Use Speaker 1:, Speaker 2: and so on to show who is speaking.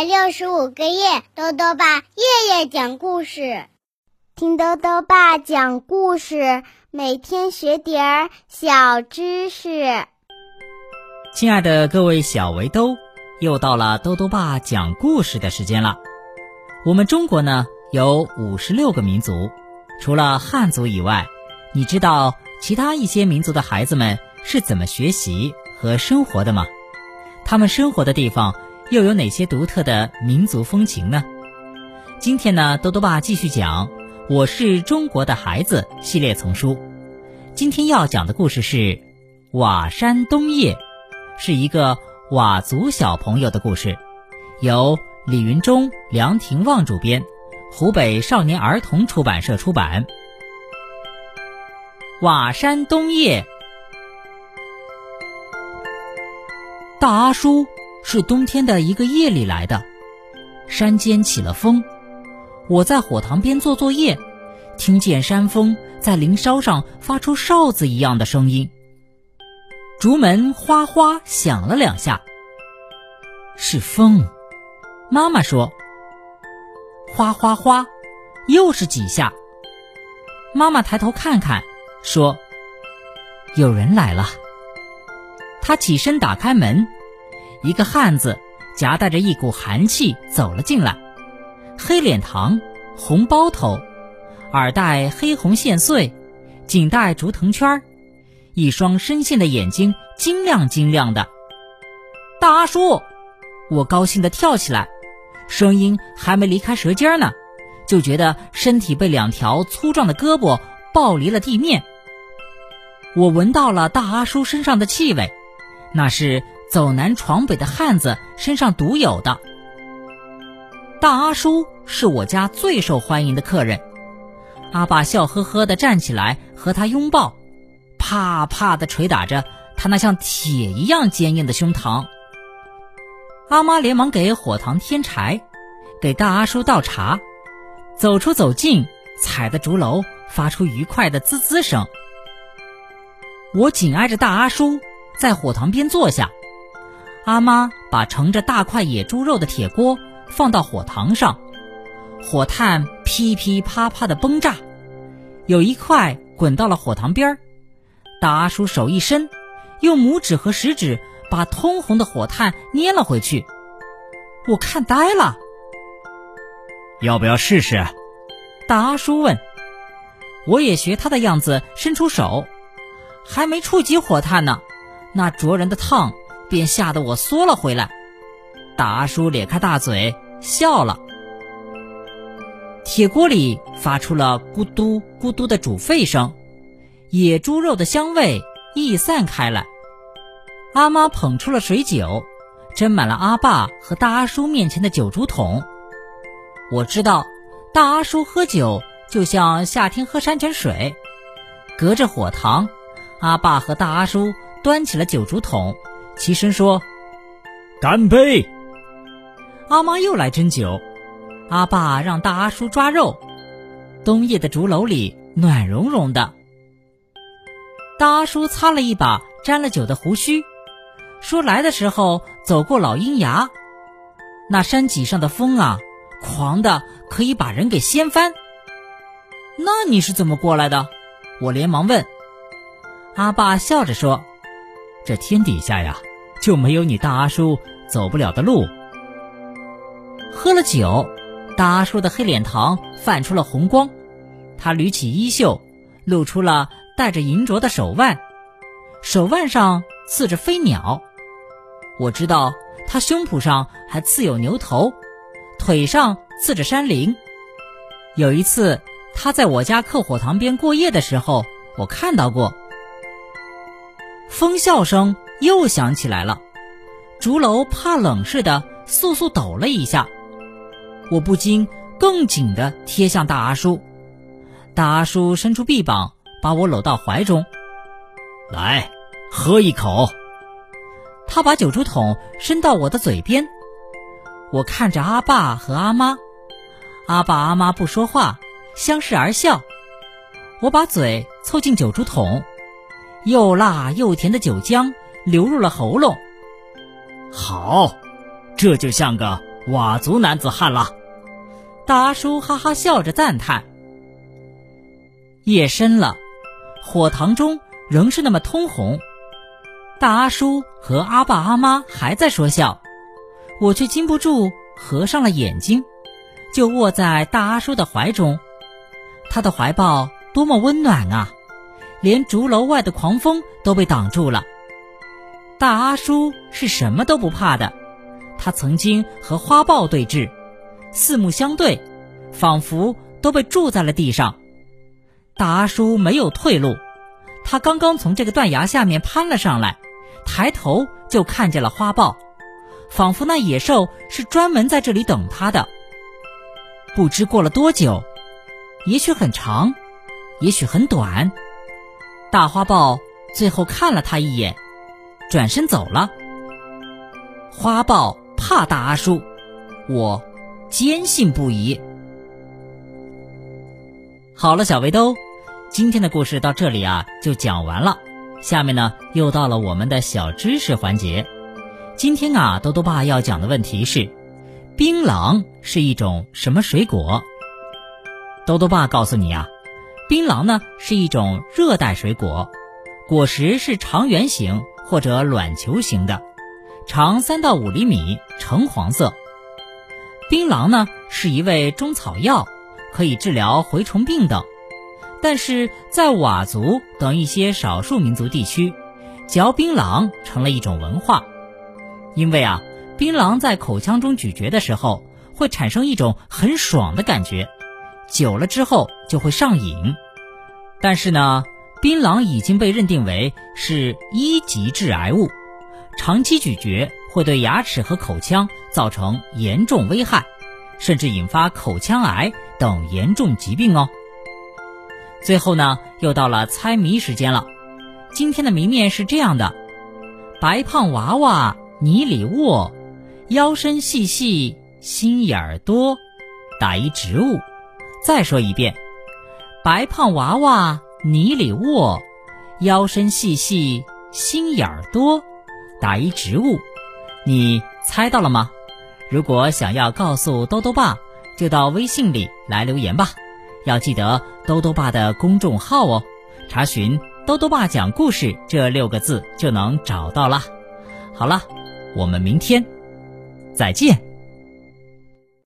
Speaker 1: 百六十五个夜，豆豆爸夜夜讲故事，听豆豆爸讲故事，每天学点儿小知识。
Speaker 2: 亲爱的各位小围兜，又到了豆豆爸讲故事的时间了。我们中国呢有五十六个民族，除了汉族以外，你知道其他一些民族的孩子们是怎么学习和生活的吗？他们生活的地方又有哪些独特的民族风情呢？今天呢，多多爸继续讲《我是中国的孩子》系列丛书。今天要讲的故事是瓦山冬夜，是一个佤族小朋友的故事，由李云中、梁廷旺主编，湖北少年儿童出版社出版。瓦山冬夜。大阿叔是冬天的一个夜里来的，山间起了风，我在火塘边做作业，听见山风在林梢上发出哨子一样的声音。竹门哗哗响了两下，是风。妈妈说：“哗哗哗，又是几下。”妈妈抬头看看，说：“有人来了。”他起身打开门，一个汉子夹带着一股寒气走了进来，黑脸膛，红包头，耳戴黑红线穗，颈戴竹藤圈儿一双深陷的眼睛晶亮晶亮的。大阿叔，我高兴地跳起来，声音还没离开舌尖呢，就觉得身体被两条粗壮的胳膊抱离了地面。我闻到了大阿叔身上的气味。那是走南闯北的汉子身上独有的。大阿叔是我家最受欢迎的客人，阿爸笑呵呵地站起来和他拥抱，啪啪地捶打着他那像铁一样坚硬的胸膛。阿妈连忙给火塘添柴，给大阿叔倒茶，走出走进，踩的竹楼发出愉快的滋滋声。我紧挨着大阿叔。在火塘边坐下，阿妈把盛着大块野猪肉的铁锅放到火塘上，火炭噼噼啪啪的崩炸，有一块滚到了火塘边儿。大阿叔手一伸，用拇指和食指把通红的火炭捏了回去。我看呆了，
Speaker 3: 要不要试试？
Speaker 2: 大阿叔问。我也学他的样子伸出手，还没触及火炭呢。那灼人的烫，便吓得我缩了回来。大阿叔咧开大嘴笑了。铁锅里发出了咕嘟咕嘟的煮沸声，野猪肉的香味溢散开来。阿妈捧出了水酒，斟满了阿爸和大阿叔面前的酒竹筒。我知道，大阿叔喝酒就像夏天喝山泉水。隔着火塘，阿爸和大阿叔。端起了酒竹筒，齐声说：“
Speaker 3: 干杯！”
Speaker 2: 阿妈又来斟酒，阿爸让大阿叔抓肉。冬夜的竹楼里暖融融的。大阿叔擦了一把沾了酒的胡须，说：“来的时候走过老鹰崖，那山脊上的风啊，狂的可以把人给掀翻。”那你是怎么过来的？我连忙问。阿爸笑着说。
Speaker 3: 这天底下呀，就没有你大阿叔走不了的路。
Speaker 2: 喝了酒，大阿叔的黑脸膛泛出了红光，他捋起衣袖，露出了带着银镯的手腕，手腕上刺着飞鸟。我知道他胸脯上还刺有牛头，腿上刺着山羚。有一次他在我家客火塘边过夜的时候，我看到过。风笑声又响起来了，竹楼怕冷似的簌簌抖了一下，我不禁更紧地贴向大阿叔。大阿叔伸出臂膀，把我搂到怀中，
Speaker 3: 来，喝一口。
Speaker 2: 他把酒竹筒伸到我的嘴边，我看着阿爸和阿妈，阿爸阿妈不说话，相视而笑。我把嘴凑近酒竹筒。又辣又甜的酒浆流入了喉咙。
Speaker 3: 好，这就像个佤族男子汉了。
Speaker 2: 大阿叔哈哈笑着赞叹。夜深了，火塘中仍是那么通红。大阿叔和阿爸阿妈还在说笑，我却禁不住合上了眼睛，就卧在大阿叔的怀中。他的怀抱多么温暖啊，连竹楼外的狂风都被挡住了。大阿叔是什么都不怕的，他曾经和花豹对峙。四目相对，仿佛都被住在了地上。大阿叔没有退路，他刚刚从这个断崖下面攀了上来，抬头就看见了花豹，仿佛那野兽是专门在这里等他的。不知过了多久，也许很长，也许很短，大花豹最后看了他一眼，转身走了。花豹怕大阿叔，我。坚信不疑。好了，小围兜，今天的故事到这里啊就讲完了。下面呢又到了我们的小知识环节。今天啊，兜兜爸要讲的问题是：槟榔是一种什么水果？兜兜爸告诉你啊，槟榔呢是一种热带水果，果实是长圆形或者卵球形的，长三到五厘米，橙黄色。槟榔呢是一味中草药，可以治疗蛔虫病等。但是在佤族等一些少数民族地区，嚼槟榔成了一种文化。因为啊，槟榔在口腔中咀嚼的时候会产生一种很爽的感觉，久了之后就会上瘾。但是呢，槟榔已经被认定为是一级致癌物，长期咀嚼。会对牙齿和口腔造成严重危害，甚至引发口腔癌等严重疾病哦。最后呢，又到了猜谜时间了。今天的谜面是这样的：白胖娃娃泥里卧，腰身细细心眼儿多，打一植物。再说一遍：白胖娃娃泥里卧，腰身细细心眼儿多，打一植物。你猜到了吗？如果想要告诉兜兜爸，就到微信里来留言吧。要记得兜兜爸的公众号哦，查询“兜兜爸讲故事”这六个字就能找到了。好了，我们明天再见。